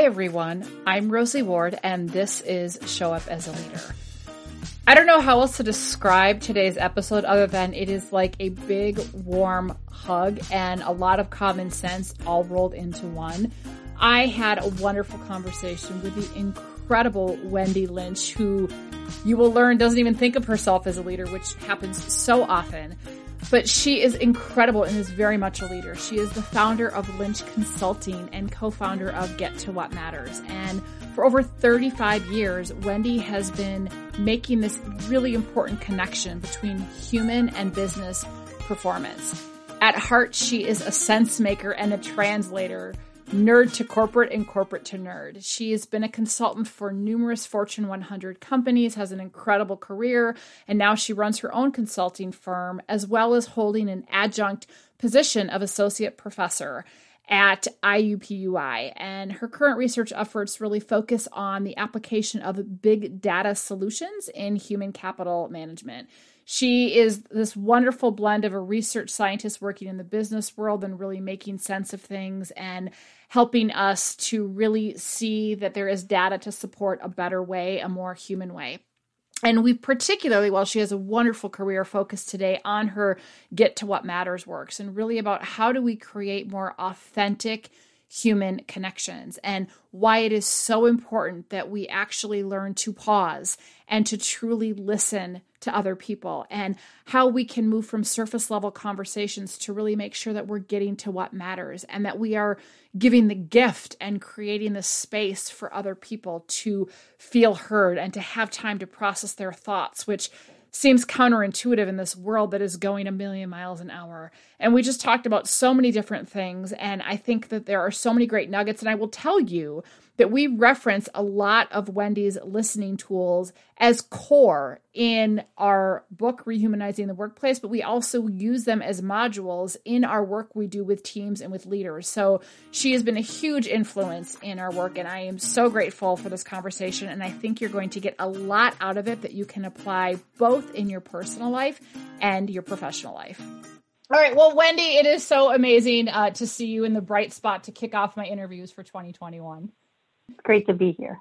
Hi, everyone. I'm Rosie Ward, and this is Show Up as a Leader. I don't know how else to describe today's episode other than it is like a big, warm hug and a lot of common sense all rolled into one. I had a wonderful conversation with the incredible Wendy Lynch, who you will learn doesn't even think of herself as a leader, which happens so often. But she is incredible and is very much a leader. She is the founder of Lynch Consulting and co-founder of Get to What Matters. And for over 35 years, Wendy has been making this really important connection between human and business performance. At heart, she is a sense maker and a translator nerd to corporate and corporate to nerd. She has been a consultant for numerous Fortune 100 companies, has an incredible career, and now she runs her own consulting firm as well as holding an adjunct position of associate professor at IUPUI. And her current research efforts really focus on the application of big data solutions in human capital management. She is this wonderful blend of a research scientist working in the business world and really making sense of things and helping us to really see that there is data to support a better way, a more human way. And we particularly, while she has a wonderful career, focused today on her Get to What Matters works and really about how do we create more authentic human connections and why it is so important that we actually learn to pause and to truly listen to other people and how we can move from surface level conversations to really make sure that we're getting to what matters and that we are giving the gift and creating the space for other people to feel heard and to have time to process their thoughts, which seems counterintuitive in this world that is going a million miles an hour. And we just talked about so many different things. And I think that there are so many great nuggets. And I will tell you that we reference a lot of Wendy's listening tools as core in our book, Rehumanizing the Workplace, but we also use them as modules in our work we do with teams and with leaders. So she has been a huge influence in our work, and I am so grateful for this conversation. And I think you're going to get a lot out of it that you can apply both in your personal life and your professional life. All right. Well, Wendy, it is so amazing uh, to see you in the bright spot to kick off my interviews for 2021. Great to be here.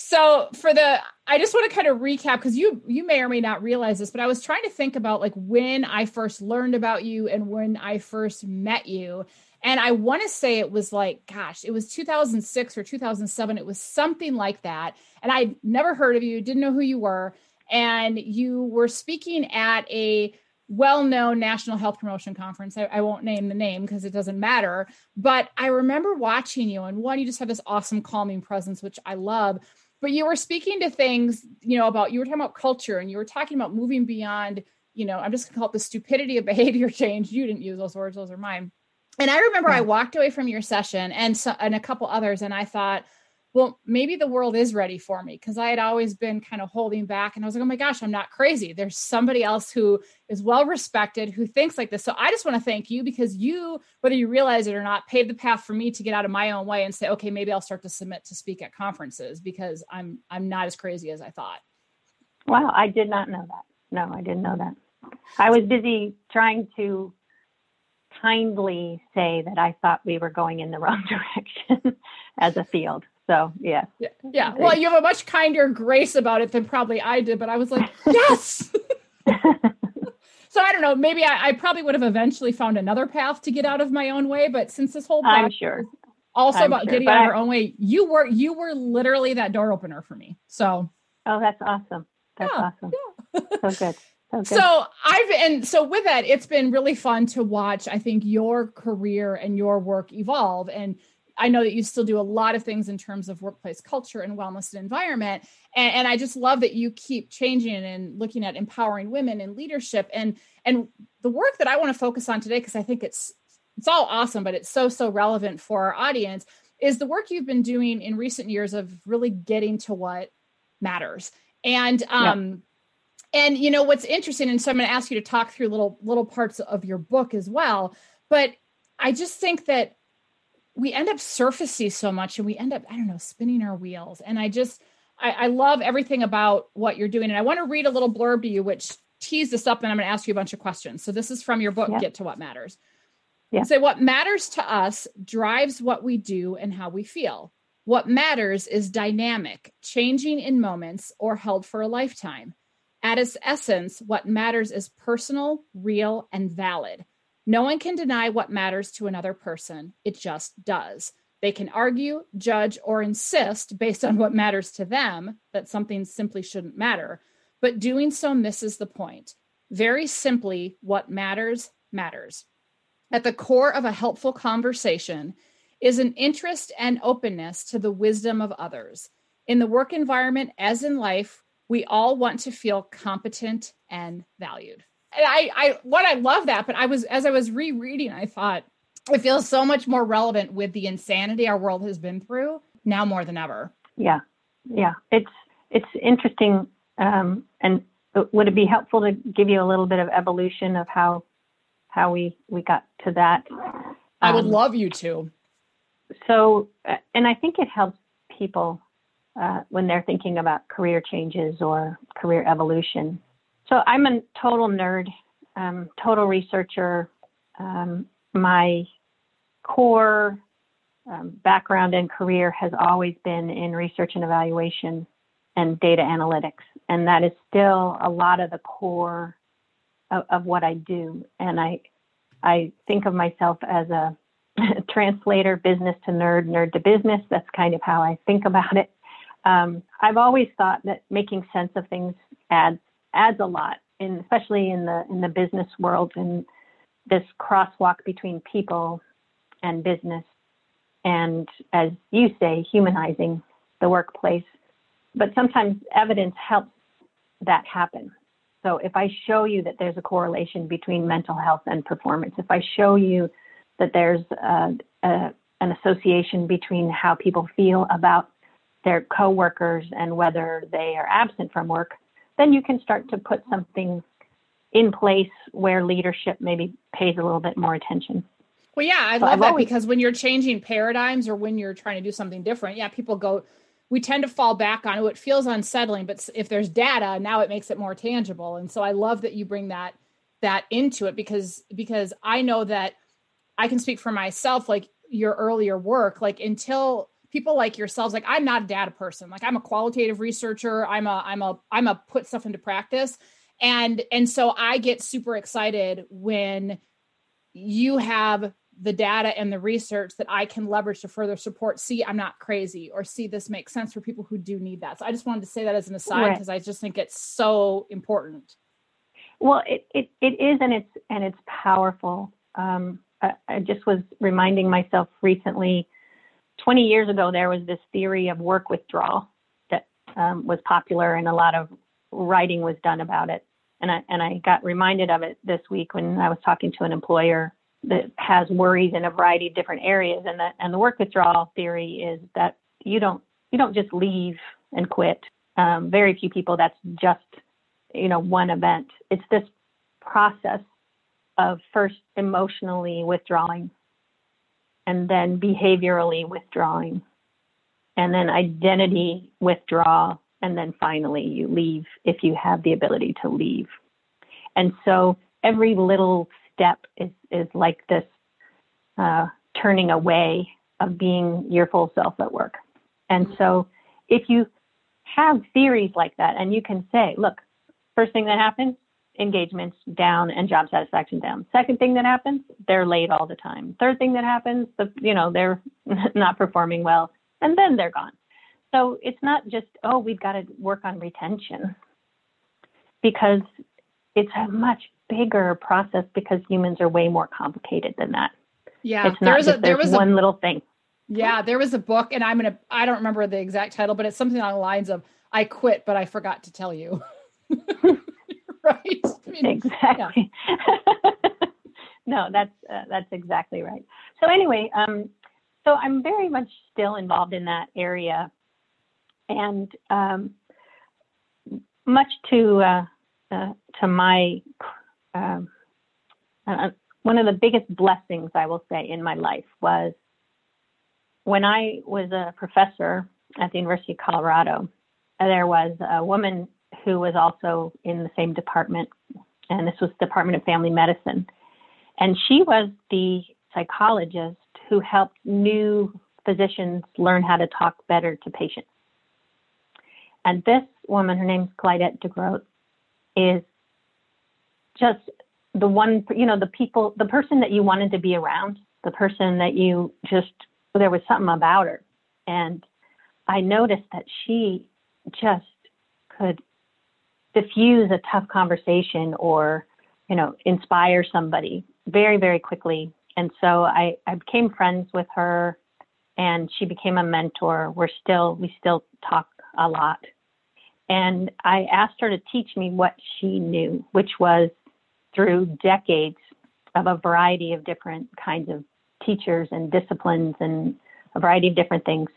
So for the I just want to kind of recap because you you may or may not realize this, but I was trying to think about like when I first learned about you and when I first met you. And I want to say it was like, gosh, it was 2006 or 2007. It was something like that. And I'd never heard of you, didn't know who you were. And you were speaking at a well-known national health promotion conference. I, I won't name the name because it doesn't matter. But I remember watching you, and one, you just have this awesome calming presence, which I love. But you were speaking to things, you know, about you were talking about culture, and you were talking about moving beyond, you know, I'm just gonna call it the stupidity of behavior change. You didn't use those words; those are mine. And I remember yeah. I walked away from your session and so, and a couple others, and I thought, well, maybe the world is ready for me because I had always been kind of holding back. And I was like, oh my gosh, I'm not crazy. There's somebody else who is well respected, who thinks like this. So I just want to thank you because you, whether you realize it or not, paved the path for me to get out of my own way and say, okay, maybe I'll start to submit to speak at conferences because I'm I'm not as crazy as I thought. Wow, I did not know that. No, I didn't know that. I was busy trying to kindly say that I thought we were going in the wrong direction as a field. So yeah. yeah. Yeah. Well, you have a much kinder grace about it than probably I did, but I was like, yes. so I don't know. Maybe I, I, probably would have eventually found another path to get out of my own way. But since this whole I'm sure. Also I'm about sure. getting out of our own way, you were you were literally that door opener for me. So Oh, that's awesome. That's yeah, awesome. Yeah. so good. Okay. So I've and so with that, it's been really fun to watch. I think your career and your work evolve, and I know that you still do a lot of things in terms of workplace culture and wellness and environment. And, and I just love that you keep changing and looking at empowering women in leadership. And and the work that I want to focus on today, because I think it's it's all awesome, but it's so so relevant for our audience, is the work you've been doing in recent years of really getting to what matters. And um yeah. and you know what's interesting, and so I'm going to ask you to talk through little little parts of your book as well. But I just think that we end up surfacey so much and we end up i don't know spinning our wheels and i just I, I, love everything about what you're doing and i want to read a little blurb to you which tease this up and i'm going to ask you a bunch of questions so this is from your book get to what matters yeah. say what matters to us drives what we do and how we feel What matters is dynamic, changing in moments, or held for a lifetime. At its essence, what matters is personal, real, and valid. No one can deny what matters to another person. It just does. They can argue, judge, or insist based on what matters to them that something simply shouldn't matter, but doing so misses the point. Very simply, what matters, matters. At the core of a helpful conversation is an interest and openness to the wisdom of others. In the work environment, as in life, we all want to feel competent and valued. And I, I, what I love that, but I was, as I was rereading, I thought it feels so much more relevant with the insanity our world has been through now more than ever. Yeah, yeah, it's it's interesting. Um, and would it be helpful to give you a little bit of evolution of how how we we got to that? I would um, love you to so, uh, and I think it helps people uh, when they're thinking about career changes or career evolution. So, I'm a total nerd, um, total researcher. Um, my core um, background and career has always been in research and evaluation and data analytics. And that is still a lot of the core of, of what I do. And I, I think of myself as a translator, business to nerd, nerd to business. That's kind of how I think about it. Um, I've always thought that making sense of things adds adds a lot, especially in the in the business world and this crosswalk between people and business, and as you say, humanizing the workplace. But sometimes evidence helps that happen. So if I show you that there's a correlation between mental health and performance, if I show you that there's a, a, an association between how people feel about their coworkers and whether they are absent from work, then you can start to put something in place where leadership maybe pays a little bit more attention. Well, yeah, I so love I've that always, because when you're changing paradigms or when you're trying to do something different, yeah, people go, we tend to fall back on it. It feels unsettling, but if there's data, now it makes it more tangible. And so I love that you bring that that into it because because I know that I can speak for myself, like your earlier work, like until people like yourselves, like I'm not a data person. Like I'm a qualitative researcher. I'm a, I'm a, I'm a put stuff into practice. And, and so I get super excited when you have the data and the research that I can leverage to further support. See, I'm not crazy, or see this makes sense for people who do need that. So I just wanted to say that as an aside because right. I just think it's so important. Well, it, it, it is, and it's and it's powerful. Um, I just was reminding myself recently 20 years ago, there was this theory of work withdrawal that um, was popular, and a lot of writing was done about it. And I, and I got reminded of it this week when I was talking to an employer that has worries in a variety of different areas. And, that, and the work withdrawal theory is that you don't, you don't just leave and quit. Um, very few people, that's just, you know, one event. It's this process of first emotionally withdrawing and then behaviorally withdrawing. And then identity withdrawal and then finally you leave if you have the ability to leave. And so every little step is is like this uh, turning away of being your full self at work. And so if you have theories like that and you can say look first thing that happens engagements down and job satisfaction down. Second thing that happens, they're late all the time. Third thing that happens, the, you know, they're not performing well, and then they're gone. So it's not just, oh, we've got to work on retention because it's a much bigger process because humans are way more complicated than that. Yeah, it's not there just, a, there was one a, little thing. Yeah, there was a book, and I'm gonna I don't remember the exact title, but it's something along the lines of "I quit, but I forgot to tell you." right? I mean, exactly. Yeah. no, that's uh, that's exactly right. So anyway, um, so I'm very much still involved in that area, and um, much to uh, uh, to my um, uh, one of the biggest blessings I will say in my life was when I was a professor at the University of Colorado. There was a woman who was also in the same department, and this was Department of Family Medicine. And she was the psychologist who helped new physicians learn how to talk better to patients. And this woman, her name's Clydette de Groot, is just the one, you know, the people, the person that you wanted to be around, the person that you just, there was something about her. And I noticed that she just could diffuse a tough conversation or, you know, inspire somebody very, very quickly. And so I, I became friends with her and she became a mentor. We're still, we still talk a lot. And I asked her to teach me what she knew, which was through decades of a variety of different kinds of teachers and disciplines and a variety of different things.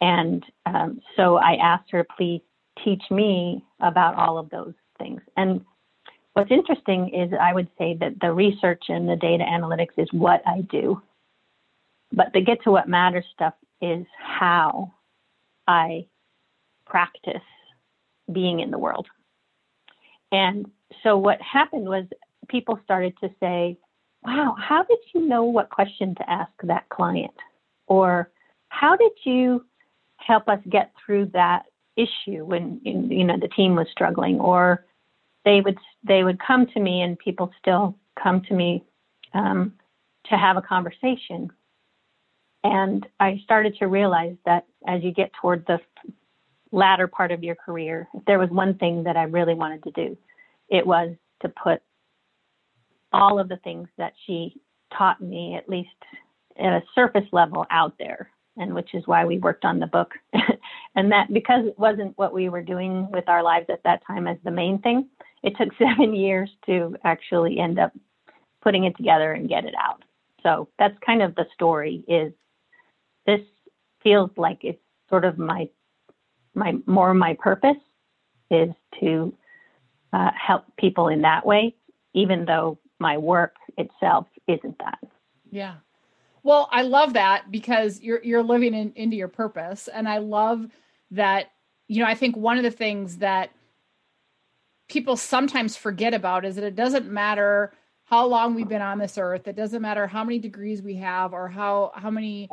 And um, so I asked her, please teach me about all of those things. And what's interesting is I would say that the research and the data analytics is what I do. But the get to what matters stuff is how I practice being in the world. And so what happened was people started to say, wow, how did you know what question to ask that client? Or how did you help us get through that issue when you know the team was struggling? Or they would they would come to me, and people still come to me um, to have a conversation. And I started to realize that as you get toward the latter part of your career, if there was one thing that I really wanted to do, it was to put all of the things that she taught me, at least at a surface level, out there. And which is why we worked on the book. and that because it wasn't what we were doing with our lives at that time as the main thing, it took seven years to actually end up putting it together and get it out. So that's kind of the story is this feels like it's sort of my my more my purpose is to uh, help people in that way, even though my work itself isn't that. Yeah. Well, I love that because you're you're living in, into your purpose, and I love that. You know, I think one of the things that people sometimes forget about is that it doesn't matter how long we've been on this earth. It doesn't matter how many degrees we have or how how many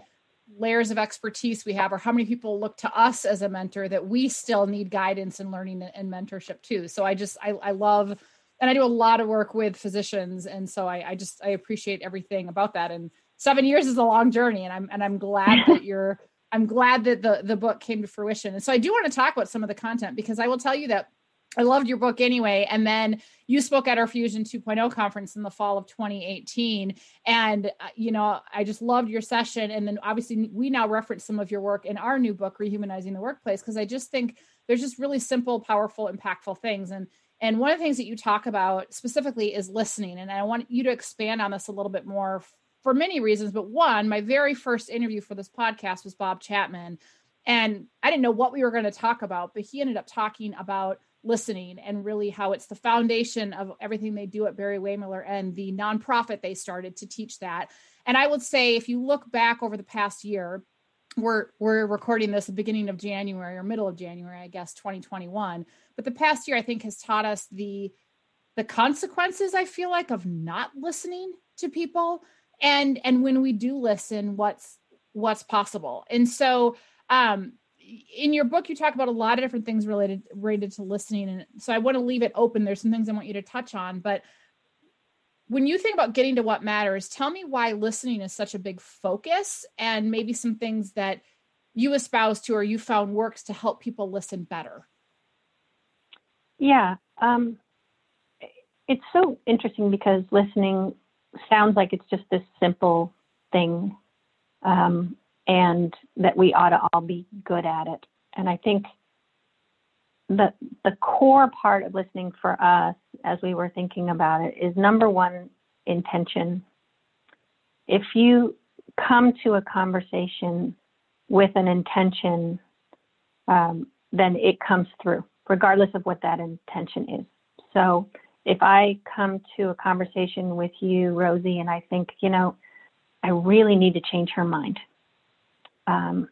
layers of expertise we have or how many people look to us as a mentor that we still need guidance and learning and mentorship too so i just i, I love and i do a lot of work with physicians and so I, I just i appreciate everything about that and seven years is a long journey and i'm and i'm glad that you're i'm glad that the the book came to fruition and so i do want to talk about some of the content because i will tell you that I loved your book anyway. And then you spoke at our Fusion 2.0 conference in the fall of 2018. And, uh, you know, I just loved your session. And then obviously, we now reference some of your work in our new book, Rehumanizing the Workplace, because I just think there's just really simple, powerful, impactful things. And and one of the things that you talk about specifically is listening. And I want you to expand on this a little bit more for many reasons. But one, my very first interview for this podcast was Bob Chapman. And I didn't know what we were going to talk about, but he ended up talking about listening and really how it's the foundation of everything they do at Barry Wehmiller and the nonprofit they started to teach that. And I would say if you look back over the past year, we're we're recording this the beginning of January or middle of January, I guess 2021. But the past year I think has taught us the the consequences I feel like of not listening to people and and when we do listen what's what's possible. And so um in your book you talk about a lot of different things related related to listening. And so i want to leave it open. There's some things i want you to touch on but when you think about getting to what matters tell me why listening is such a big focus and maybe some things that you espouse to or you found works to help people listen better. Yeah um, it's so interesting because listening sounds like it's just this simple thing um, and that we ought to all be good at it. And I think the the core part of listening for us as we were thinking about it is number one intention. If you come to a conversation with an intention, um, then it comes through, regardless of what that intention is. So if I come to a conversation with you, Rosie, and I think, you know, I really need to change her mind um,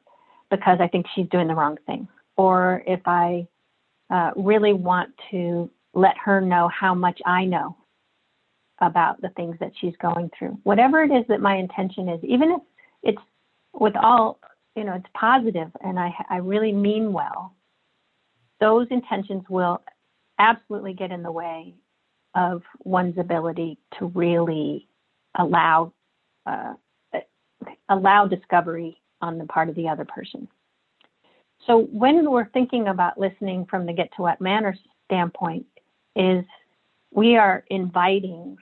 because I think she's doing the wrong thing. Or if I uh, really want to let her know how much I know about the things that she's going through. Whatever it is that my intention is, even if it's with all you know, it's positive and I, I really mean well, those intentions will absolutely get in the way of one's ability to really allow uh, allow discovery on the part of the other person. So when we're thinking about listening from the get to what matters standpoint, is we are inviting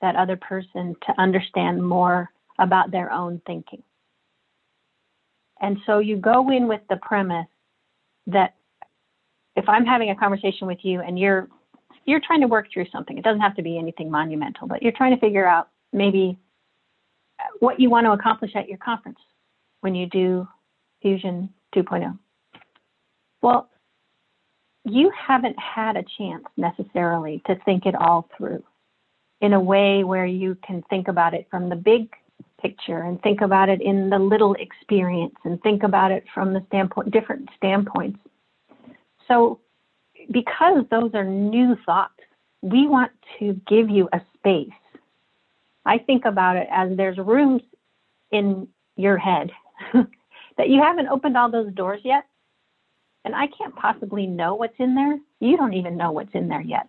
that other person to understand more about their own thinking. And so you go in with the premise that if I'm having a conversation with you and you're you're trying to work through something, it doesn't have to be anything monumental, but you're trying to figure out maybe what you want to accomplish at your conference when you do Fusion 2.0. Well, you haven't had a chance necessarily to think it all through in a way where you can think about it from the big picture and think about it in the little experience and think about it from the standpoint different standpoints so because those are new thoughts we want to give you a space i think about it as there's rooms in your head that you haven't opened all those doors yet and i can't possibly know what's in there you don't even know what's in there yet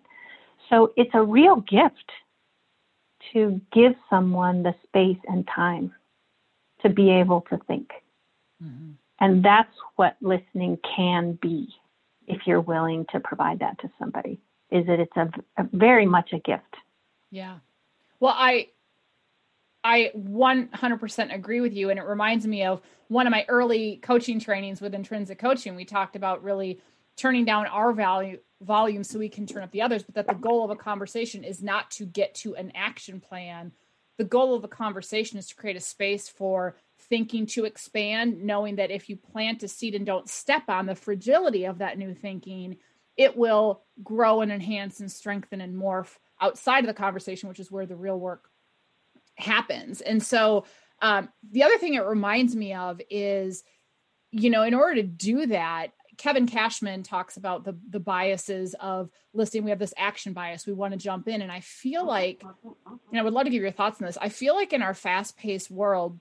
so it's a real gift to give someone the space and time to be able to think. Mm-hmm. And that's what listening can be if you're willing to provide that to somebody, is that it's a, a very much a gift. Yeah. Well, I I 100% agree with you and it reminds me of one of my early coaching trainings with intrinsic coaching. We talked about really turning down our value volume so we can turn up the others, but that the goal of a conversation is not to get to an action plan. The goal of a conversation is to create a space for thinking to expand, knowing that if you plant a seed and don't step on the fragility of that new thinking, it will grow and enhance and strengthen and morph outside of the conversation, which is where the real work happens. And so, um, the other thing it reminds me of is, you know, in order to do that, Kevin Cashman talks about the the biases of listening. We have this action bias. We want to jump in, and I feel like, and I would love to give your thoughts on this. I feel like in our fast paced world,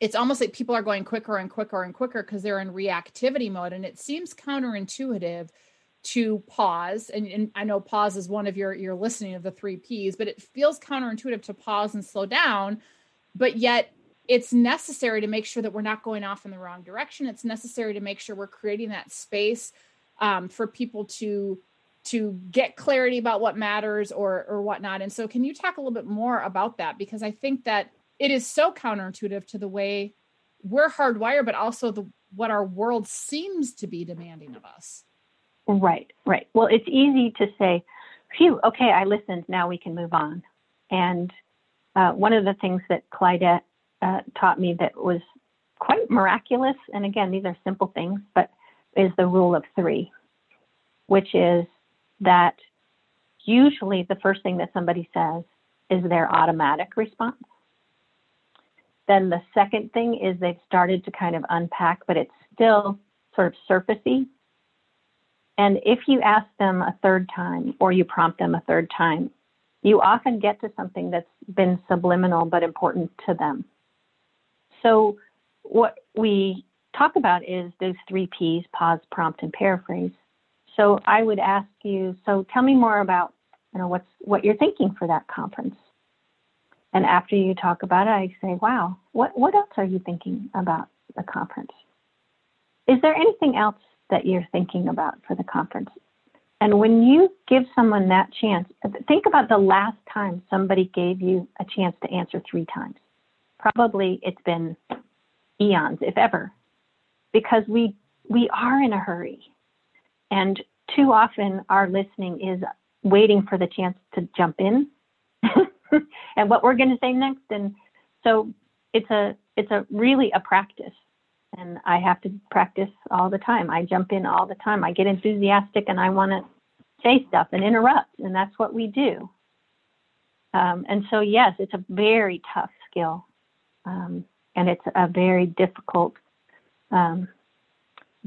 it's almost like people are going quicker and quicker and quicker because they're in reactivity mode, and it seems counterintuitive to pause. And, and I know pause is one of your your listening of the three P's, but it feels counterintuitive to pause and slow down. But yet it's necessary to make sure that we're not going off in the wrong direction. It's necessary to make sure we're creating that space um, for people to to get clarity about what matters or or whatnot. And so, can you talk a little bit more about that? Because I think that it is so counterintuitive to the way we're hardwired, but also the what our world seems to be demanding of us. Right, right. Well, it's easy to say, "Phew, okay, I listened. Now we can move on." And uh, one of the things that Clydette uh, taught me that was quite miraculous. And again, these are simple things, but is the rule of three, which is that usually the first thing that somebody says is their automatic response. Then the second thing is they've started to kind of unpack, but it's still sort of surfacey. And if you ask them a third time or you prompt them a third time, you often get to something that's been subliminal but important to them. So, what we talk about is those three P's pause, prompt, and paraphrase. So, I would ask you so tell me more about you know what's what you're thinking for that conference. And after you talk about it, I say, wow, what, what else are you thinking about the conference? Is there anything else that you're thinking about for the conference? And when you give someone that chance, think about the last time somebody gave you a chance to answer three times probably it's been eons, if ever, because we we are in a hurry, and too often our listening is waiting for the chance to jump in and what we're going to say next. And so it's a it's a really a practice, and I have to practice all the time. I jump in all the time. I get enthusiastic and I want to say stuff and interrupt, and that's what we do. Um, and so, yes, it's a very tough skill um, and it's a very difficult um,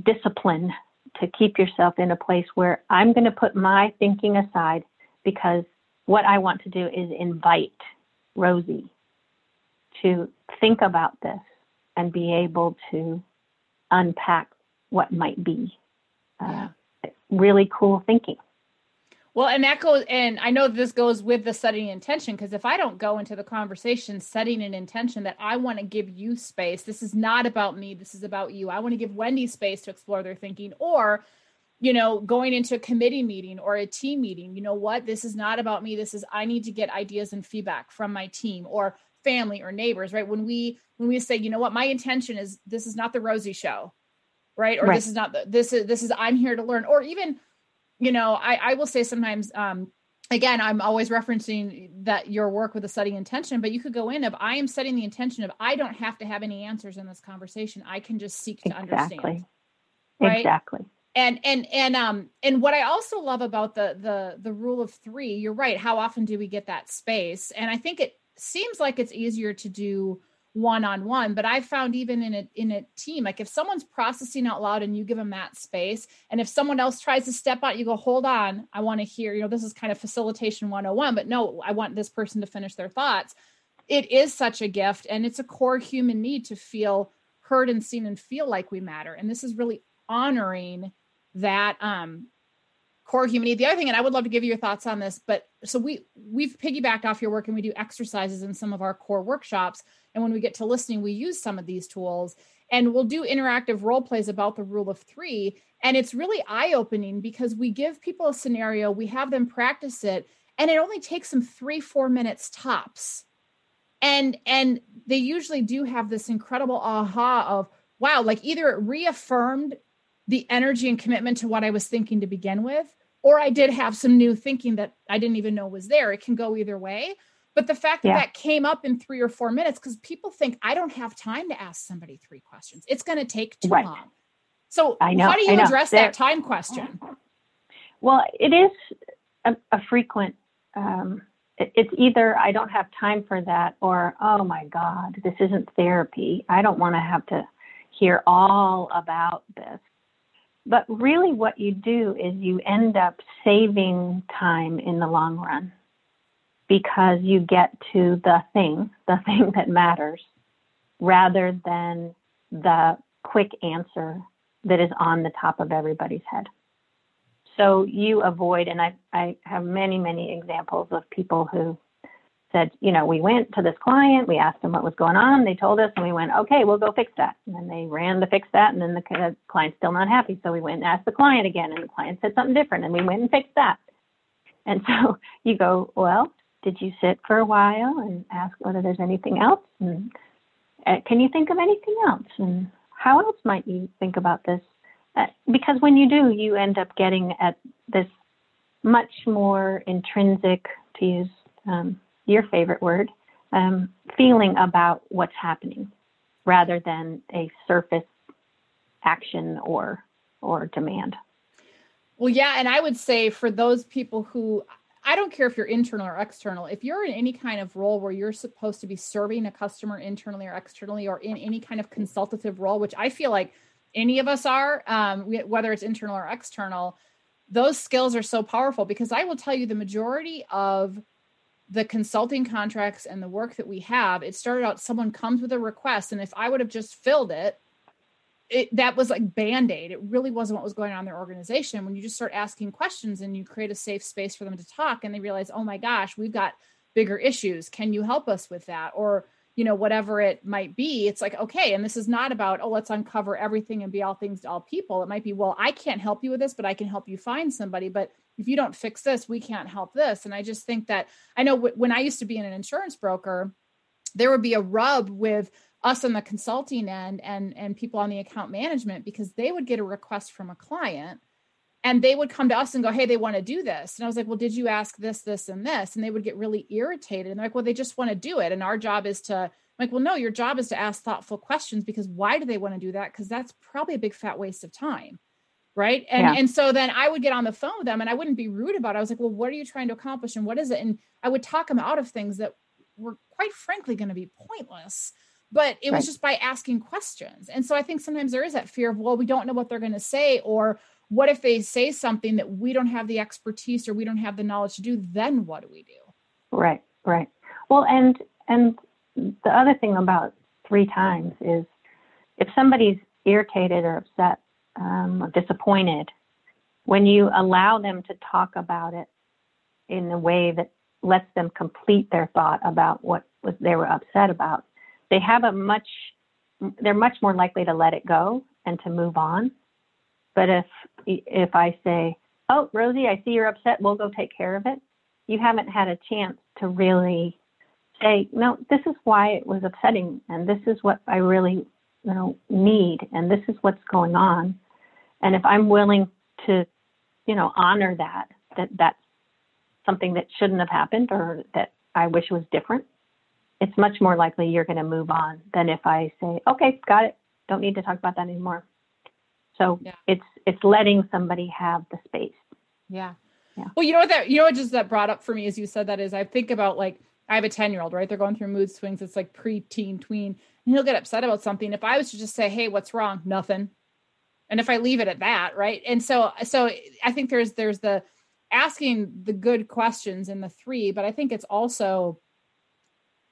discipline to keep yourself in a place where I'm going to put my thinking aside because what I want to do is invite Rosie to think about this and be able to unpack what might be. Uh. Really cool thinking. Well, and that goes, and I know this goes with the setting intention because if I don't go into the conversation setting an intention that I want to give you space, this is not about me, this is about you. I want to give Wendy space to explore their thinking, or, you know, going into a committee meeting or a team meeting, you know what, this is not about me. This is, I need to get ideas and feedback from my team or family or neighbors, right? When we, when we say, you know what, my intention is this is not the Rosie show, right? Or right. this is not the, this is, this is, I'm here to learn, or even, you know, I, I will say sometimes, um, again, I'm always referencing that your work with a setting intention, but you could go in of I am setting the intention of I don't have to have any answers in this conversation. I can just seek to exactly. understand. Right? Exactly. And and and um and what I also love about the the the rule of three, you're right. How often do we get that space? And I think it seems like it's easier to do one on one but i found even in a in a team like if someone's processing out loud and you give them that space and if someone else tries to step out you go hold on i want to hear you know this is kind of facilitation 101 but no i want this person to finish their thoughts it is such a gift and it's a core human need to feel heard and seen and feel like we matter and this is really honoring that um core human. The other thing, and I would love to give you your thoughts on this, but so we we've piggybacked off your work and we do exercises in some of our core workshops. And when we get to listening, we use some of these tools and we'll do interactive role plays about the rule of three. And it's really eye-opening because we give people a scenario, we have them practice it, and it only takes them three, four minutes tops. And and they usually do have this incredible aha of wow, like either it reaffirmed the energy and commitment to what I was thinking to begin with, or I did have some new thinking that I didn't even know was there. It can go either way. But the fact that yeah. that came up in three or four minutes, because people think I don't have time to ask somebody three questions. It's going to take too right. long. So I know, how do you address there, that time question? Well, it is a, a frequent. Um, it's either I don't have time for that, or oh my God, this isn't therapy. I don't want to have to hear all about this. But really, what you do is you end up saving time in the long run because you get to the thing, the thing that matters, rather than the quick answer that is on the top of everybody's head. So you avoid, and I, I have many, many examples of people who said, you know, we went to this client, we asked them what was going on, they told us, and we went, okay, we'll go fix that. And then they ran to fix that, and then the client's still not happy. So we went and asked the client again, and the client said something different, and we went and fixed that. And so you go, well, did you sit for a while and ask whether there's anything else? And uh, can you think of anything else? And how else might you think about this? Uh, because when you do, you end up getting at this much more intrinsic, to use um, your favorite word, um, feeling about what's happening rather than a surface action or or demand. Well, yeah, and I would say for those people who I don't care if you're internal or external, if you're in any kind of role where you're supposed to be serving a customer internally or externally, or in any kind of consultative role, which I feel like any of us are, um, whether it's internal or external, those skills are so powerful because I will tell you the majority of the consulting contracts and the work that we have, it started out someone comes with a request, and if I would have just filled it, it that was like band-aid. It really wasn't what was going on in their organization. When you just start asking questions and you create a safe space for them to talk, and they realize, oh my gosh, we've got bigger issues. Can you help us with that? Or you know whatever it might be it's like okay and this is not about oh let's uncover everything and be all things to all people. It might be well i can't help you with this but i can help you find somebody. But if you don't fix this we can't help this. And i just think that i know w- when i used to be in an insurance broker there would be a rub with us on the consulting end and and people on the account management because they would get a request from a client and they would come to us and go hey they want to do this. And i was like well did you ask this this and this? And they would get really irritated. And they're like well they just want to do it. And our job is to I'm like well no your job is to ask thoughtful questions because why do they want to do that? Because that's probably a big fat waste of time. Right? And yeah. and so then i would get on the phone with them and i wouldn't be rude about it. I was like well what are you trying to accomplish and what is it? And i would talk them out of things that were quite frankly going to be pointless. But it right. was just by asking questions. And so i think sometimes there is that fear of well we don't know what they're going to say or what if they say something that we don't have the expertise or we don't have the knowledge to do then what do we do right right well and and the other thing about three times is if somebody's irritated or upset um, or disappointed, when you allow them to talk about it in a way that lets them complete their thought about what was they were upset about, they have a much they're much more likely to let it go and to move on. But if if I say, "Oh, Rosie, I see you're upset. We'll go take care of it," you haven't had a chance to really say, "No, this is why it was upsetting, and this is what I really, you know, need, and this is what's going on." And if I'm willing to, you know, honor that, that that's something that shouldn't have happened or that I wish was different, it's much more likely you're going to move on than if I say, okay, got it. Don't need to talk about that anymore. So yeah. it's it's letting somebody have the space. Yeah. Yeah. Well, you know what that you know what just that brought up for me as you said that is I think about like I have a 10 year old, right? They're going through mood swings. It's like pre-teen, tween, and he'll get upset about something. If I was to just say, Hey, what's wrong? Nothing. And if I leave it at that, right? And so so I think there's there's the asking the good questions in the three, but I think it's also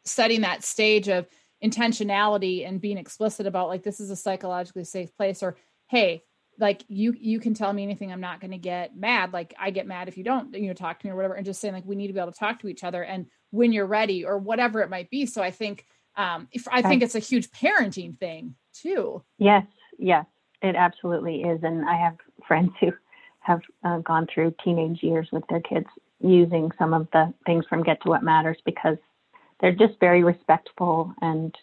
setting that stage of intentionality and being explicit about like this is a psychologically safe place or hey like you you can tell me anything i'm not going to get mad like i get mad if you don't you know talk to me or whatever and just saying like we need to be able to talk to each other and when you're ready or whatever it might be so i think um if i think it's a huge parenting thing too yes yes it absolutely is and i have friends who have uh, gone through teenage years with their kids using some of the things from get to what matters because they're just very respectful and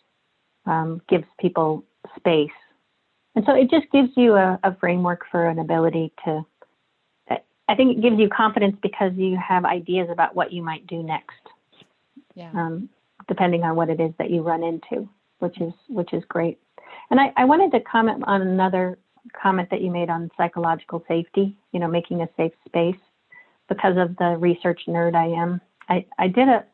um, gives people space. And so it just gives you a, a framework for an ability to. I think it gives you confidence because you have ideas about what you might do next. Yeah. Um, depending on what it is that you run into, which is which is great. And I, I wanted to comment on another comment that you made on psychological safety. You know, making a safe space because of the research nerd I am. I, I did a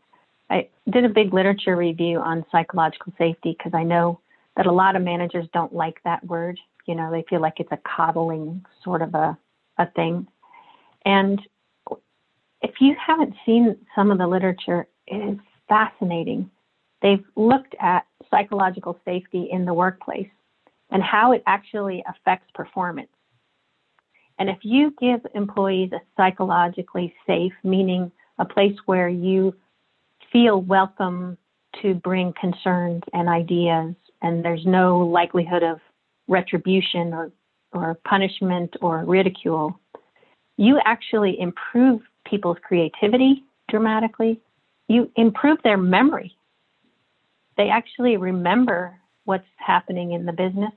I did a big literature review on psychological safety because I know that a lot of managers don't like that word. You know, they feel like it's a coddling sort of a, a thing. And if you haven't seen some of the literature, it is fascinating. They've looked at psychological safety in the workplace and how it actually affects performance. And if you give employees a psychologically safe, meaning a place where you feel welcome to bring concerns and ideas, and there's no likelihood of retribution or, or punishment or ridicule, you actually improve people's creativity dramatically. You improve their memory. They actually remember what's happening in the business.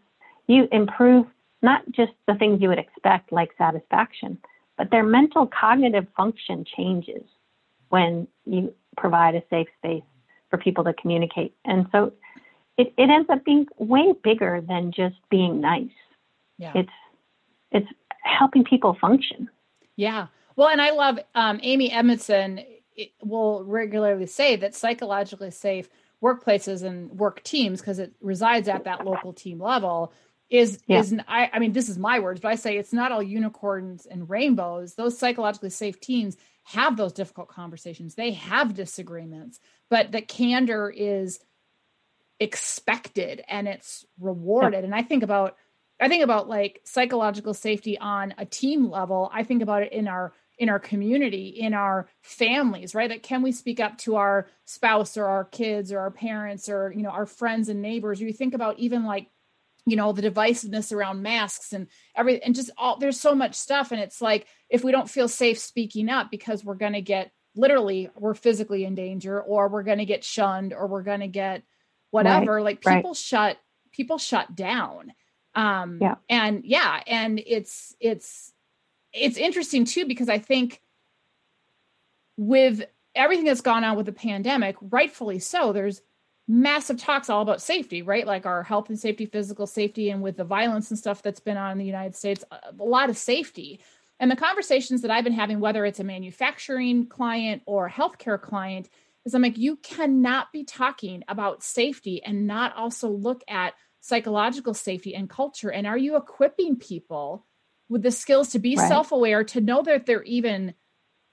You improve not just the things you would expect, like satisfaction, but their mental cognitive function changes when you provide a safe space for people to communicate. And so it, it ends up being way bigger than just being nice. Yeah. It's it's helping people function. Yeah. Well, and I love um, Amy Edmondson will regularly say that psychologically safe workplaces and work teams, because it resides at that local team level, is yeah. is I, I mean this is my words, but I say it's not all unicorns and rainbows. Those psychologically safe teams have those difficult conversations. They have disagreements, but the candor is expected and it's rewarded. Yeah. And I think about I think about like psychological safety on a team level. I think about it in our in our community, in our families, right? That can we speak up to our spouse or our kids or our parents or you know our friends and neighbors? You think about even like you know the divisiveness around masks and everything and just all there's so much stuff and it's like if we don't feel safe speaking up because we're going to get literally we're physically in danger or we're going to get shunned or we're going to get whatever right, like people right. shut people shut down um yeah. and yeah and it's it's it's interesting too because i think with everything that's gone on with the pandemic rightfully so there's massive talks all about safety, right? Like our health and safety, physical safety, and with the violence and stuff that's been on in the United States, a lot of safety. And the conversations that I've been having, whether it's a manufacturing client or a healthcare client, is I'm like, you cannot be talking about safety and not also look at psychological safety and culture. And are you equipping people with the skills to be right. self aware, to know that they're even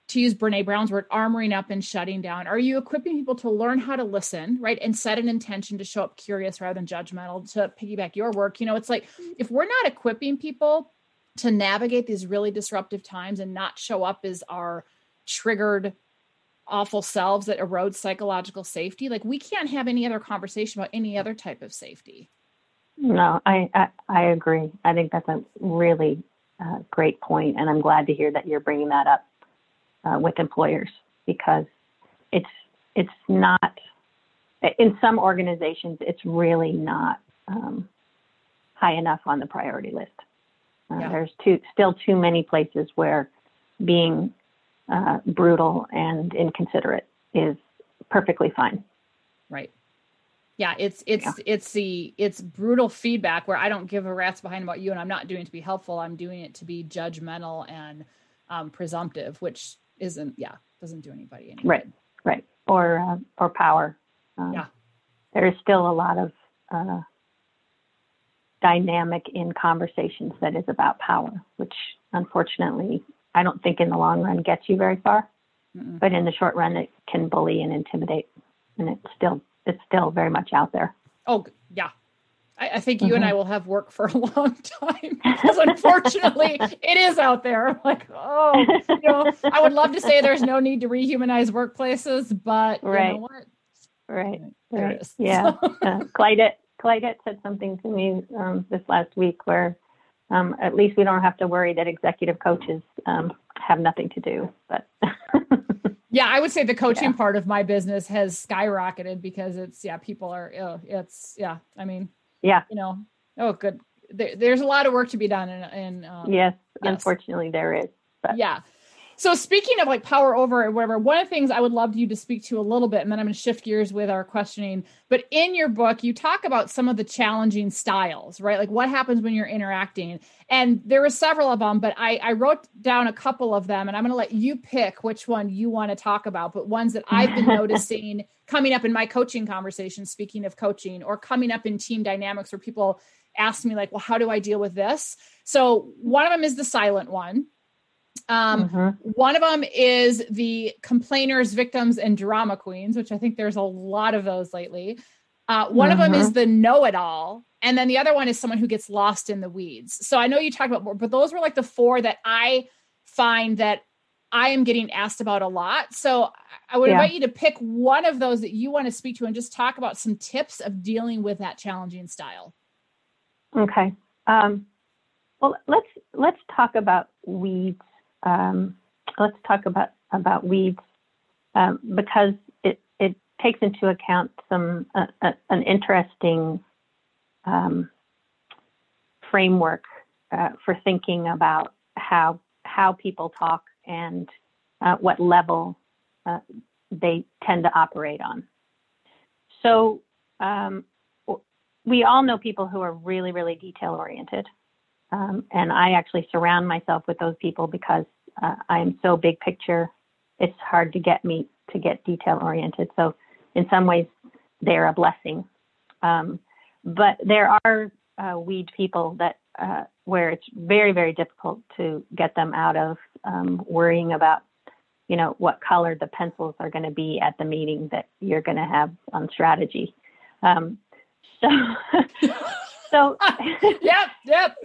to use Brene Brown's word, armoring up and shutting down? Are you equipping people to learn how to listen, right? And set an intention to show up curious rather than judgmental to piggyback your work? You know, it's like if we're not equipping people to navigate these really disruptive times and not show up as our triggered awful selves that erode psychological safety like we can't have any other conversation about any other type of safety. No i i, I agree. I think that's a really uh, great point and i'm glad to hear that you're bringing that up uh, with employers because it's it's not in some organizations it's really not um, high enough on the priority list. Uh, yeah. There's too, still too many places where being uh, brutal and inconsiderate is perfectly fine. Right. Yeah, it's it's yeah. it's the it's brutal feedback where I don't give a rat's behind about you, and I'm not doing it to be helpful. I'm doing it to be judgmental and um, presumptive, which isn't yeah doesn't do anybody any right right or uh, or power. Um, yeah, there is still a lot of uh, dynamic in conversations that is about power, which unfortunately I don't think in the long run gets you very far. Mm-mm. But in the short run, it can bully and intimidate, and it's still it's still very much out there. Oh yeah, I, I think you mm-hmm. and I will have work for a long time because unfortunately it is out there. I'm like, oh, you know, I would love to say there's no need to rehumanize workplaces, but right. you know what? Right. There right. it is. Yeah. uh, Clyde, Clyde said something to me um, this last week where um, at least we don't have to worry that executive coaches um, have nothing to do. But yeah, I would say the coaching yeah. part of my business has skyrocketed because it's yeah, people are oh, it's yeah. I mean, yeah, you know, oh, good. There, there's a lot of work to be done, and, and um, yes, yes, unfortunately, there is. But. Yeah. So speaking of like power over or whatever, one of the things I would love you to speak to a little bit, and then I'm going to shift gears with our questioning. But in your book, you talk about some of the challenging styles, right? Like what happens when you're interacting. And there were several of them, but I, I wrote down a couple of them, and I'm going to let you pick which one you want to talk about. But ones that I've been noticing coming up in my coaching conversation, speaking of coaching, or coming up in team dynamics where people ask me like, well, how do I deal with this? So one of them is the silent one um, mm-hmm. One of them is the complainers, victims, and drama queens, which I think there's a lot of those lately. Uh, one mm-hmm. of them is the know it all. And then the other one is someone who gets lost in the weeds. So I know you talked about more, but those were like the four that I find that I am getting asked about a lot. So I would yeah. invite you to pick one of those that you want to speak to and just talk about some tips of dealing with that challenging style. Okay. Um, well, let's let's talk about weeds um, let's talk about about weeds um, because it it takes into account some uh, uh, an interesting um, framework uh, for thinking about how how people talk and uh, what level uh, they tend to operate on. So um, we all know people who are really really detail oriented. Um, and I actually surround myself with those people because uh, I am so big picture. It's hard to get me to get detail oriented. So, in some ways, they're a blessing. Um, but there are uh, weed people that uh, where it's very, very difficult to get them out of um, worrying about, you know, what color the pencils are going to be at the meeting that you're going to have on strategy. Um, so. So, yep, yep.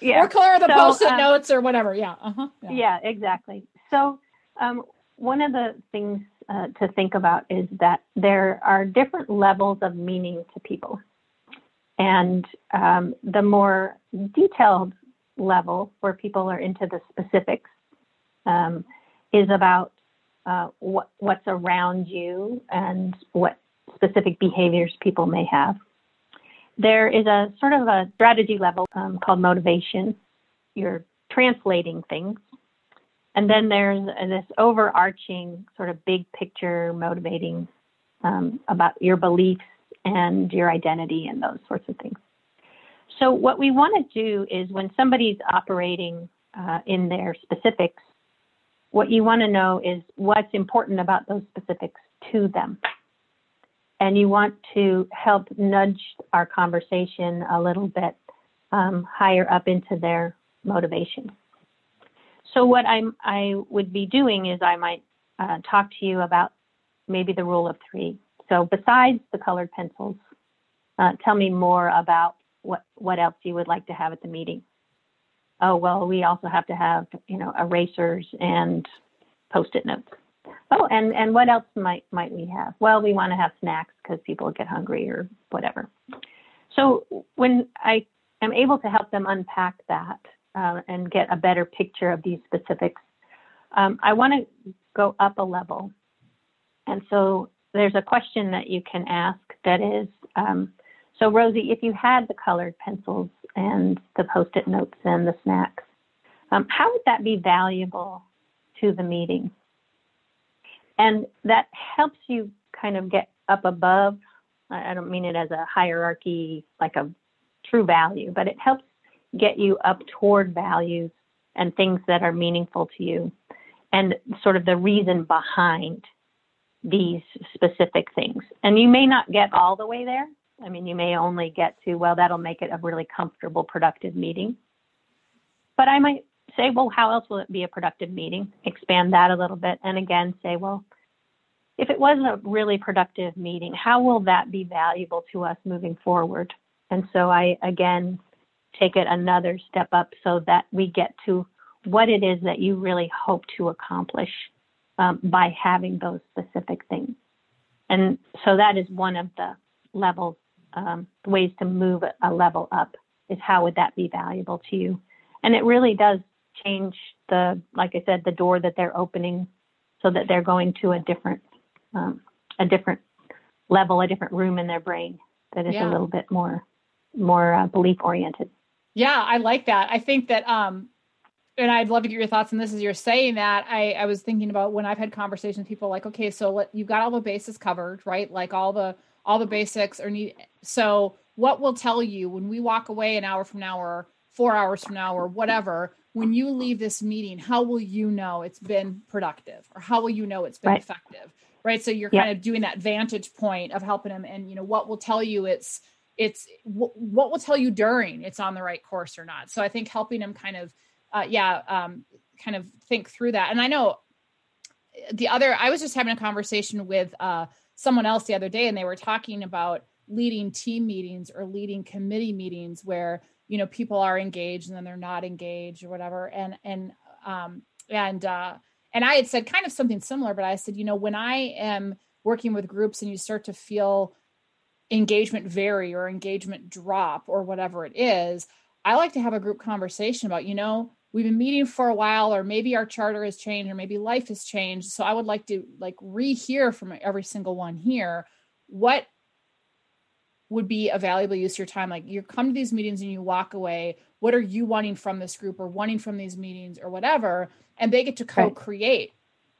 yeah. Or clear the so, post-it um, notes or whatever. Yeah. Uh-huh. Yeah. yeah exactly. So, um, one of the things uh, to think about is that there are different levels of meaning to people. And um, the more detailed level, where people are into the specifics, um, is about uh, what, what's around you and what specific behaviors people may have. There is a sort of a strategy level um, called motivation. You're translating things. And then there's this overarching sort of big picture motivating um, about your beliefs and your identity and those sorts of things. So, what we want to do is when somebody's operating uh, in their specifics, what you want to know is what's important about those specifics to them and you want to help nudge our conversation a little bit um, higher up into their motivation. so what I'm I would be doing is I might uh, talk to you about maybe the rule of three. So besides the colored pencils, uh, tell me more about what what else you would like to have at the meeting. Oh well, we also have to have you know erasers and post-it notes. Oh, and and what else might might we have? Well, we want to have snacks because people get hungry or whatever. So when I am able to help them unpack that uh, and get a better picture of these specifics, um, I want to go up a level. And so there's a question that you can ask that is, um, so Rosie, if you had the colored pencils and the post-it notes and the snacks, um, how would that be valuable to the meeting? And that helps you kind of get up above. I don't mean it as a hierarchy, like a true value, but it helps get you up toward values and things that are meaningful to you and sort of the reason behind these specific things. And you may not get all the way there. I mean, you may only get to, well, that'll make it a really comfortable, productive meeting. But I might say, well, how else will it be a productive meeting? Expand that a little bit. And again, say, well, if it wasn't a really productive meeting, how will that be valuable to us moving forward? And so I, again, take it another step up so that we get to what it is that you really hope to accomplish um, by having those specific things. And so that is one of the levels, um, ways to move a level up is how would that be valuable to you? And it really does change the, like I said, the door that they're opening so that they're going to a different, um, a different level, a different room in their brain that is yeah. a little bit more, more uh, belief oriented. Yeah, I like that. I think that um, and I'd love to get your thoughts on this as you're saying that. I, I was thinking about when I've had conversations, with people like, okay, so let, you've got all the bases covered, right? Like all the all the basics are need. So what will tell you when we walk away an hour from now or four hours from now or whatever, when you leave this meeting, how will you know it's been productive or how will you know it's been right. effective? Right. So you're kind of doing that vantage point of helping them and you know what will tell you it's it's w- what will tell you during it's on the right course or not. So I think helping them kind of uh, yeah, um, kind of think through that. And I know the other, I was just having a conversation with uh, someone else the other day, and they were talking about leading team meetings or leading committee meetings where you know people are engaged and then they're not engaged or whatever. And and um, and uh, and I had said kind of something similar, but I said, you know, when I am working with groups and you start to feel engagement vary or engagement drop or whatever it is, I like to have a group conversation about, you know, we've been meeting for a while or maybe our charter has changed or maybe life has changed. So i would like to like rehear from every single one here what would be a valuable use of your time. Like you come to these meetings and you walk away what are you wanting from this group or wanting from these meetings or whatever and they get to co-create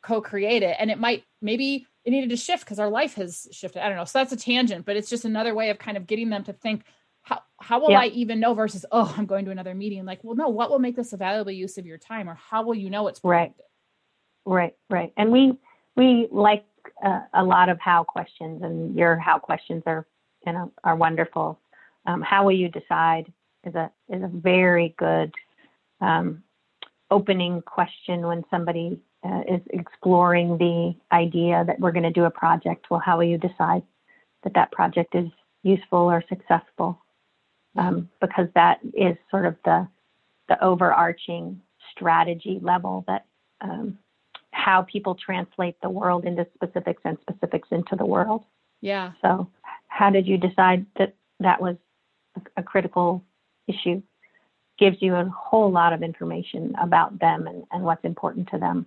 co-create it. And it might maybe it needed to shift because our life has shifted. I don't know. So that's a tangent but it's just another way of kind of getting them to think how how will yeah. I even know versus oh I'm going to another meeting. Like well no what will make this a valuable use of your time or how will you know it's productive? right. Right right. And we we like uh, a lot of how questions and your how questions are you know are wonderful. Um, how will you decide is a is a very good um, opening question when somebody uh, is exploring the idea that we're going to do a project well how will you decide that that project is useful or successful um, because that is sort of the the overarching strategy level that um, how people translate the world into specifics and specifics into the world. Yeah. So, how did you decide that that was a, a critical issue? Gives you a whole lot of information about them and, and what's important to them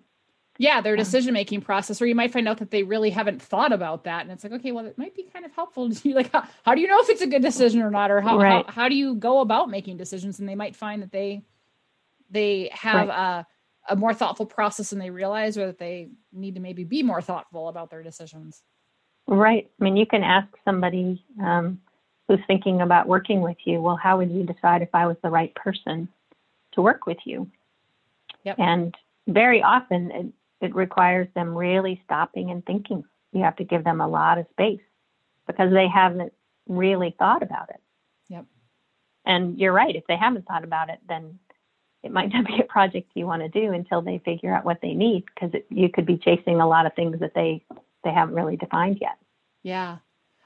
yeah their decision making process or you might find out that they really haven't thought about that and it's like okay well it might be kind of helpful to you like how, how do you know if it's a good decision or not or how, right. how, how do you go about making decisions and they might find that they they have right. a, a more thoughtful process than they realize or that they need to maybe be more thoughtful about their decisions right i mean you can ask somebody um, who's thinking about working with you well how would you decide if i was the right person to work with you yep. and very often it requires them really stopping and thinking. You have to give them a lot of space because they haven't really thought about it. Yep. And you're right. If they haven't thought about it, then it might not be a project you want to do until they figure out what they need because you could be chasing a lot of things that they they haven't really defined yet. Yeah.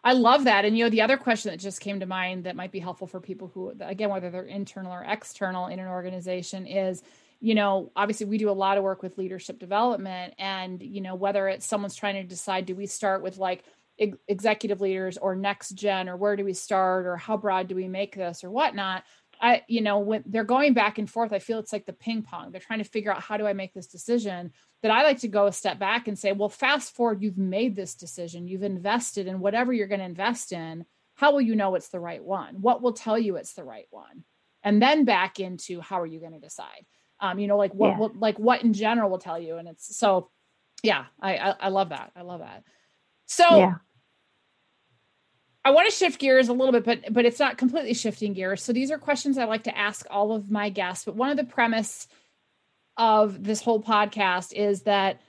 I love that. And you know, the other question that just came to mind that might be helpful for people who again whether they're internal or external in an organization is you know, obviously we do a lot of work with leadership development and you know whether it's someone's trying to decide do we start with like ex- executive leaders or next gen or where do we start or how broad do we make this or whatnot I, you know, when they're going back and forth, I feel it's like the ping pong. They're trying to figure out how do I make this decision. That I like to go a step back and say, well, fast forward, you've made this decision, you've invested in whatever you're going to invest in. How will you know it's the right one? What will tell you it's the right one? And then back into how are you going to decide? Um, you know, like what, yeah. what, like what in general will tell you. And it's so, yeah, I, I, I love that. I love that. So yeah. I want to shift gears a little bit, but but it's not completely shifting gears. So these are questions I like to ask all of my guests. But one of the premise of this whole podcast is that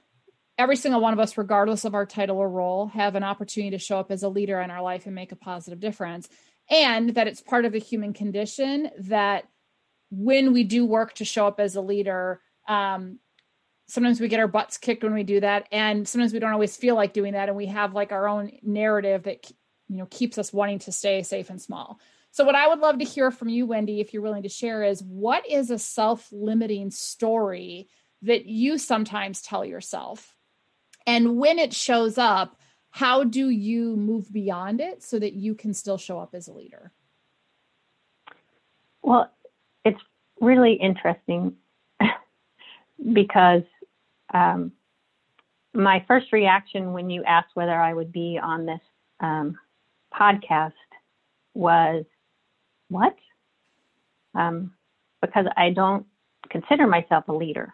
every single one of us, regardless of our title or role, have an opportunity to show up as a leader in our life and make a positive difference. And that it's part of the human condition that when we do work to show up as a leader, um, sometimes we get our butts kicked when we do that. And sometimes we don't always feel like doing that. And we have like our own narrative that you know keeps us wanting to stay safe and small. So what i would love to hear from you wendy if you're willing to share is what is a self-limiting story that you sometimes tell yourself? And when it shows up how do you move beyond it so that you can still show up as a leader? Well it's really interesting because um, my first reaction when you asked whether I would be on this um, podcast was what? Um, because I don't consider myself a leader.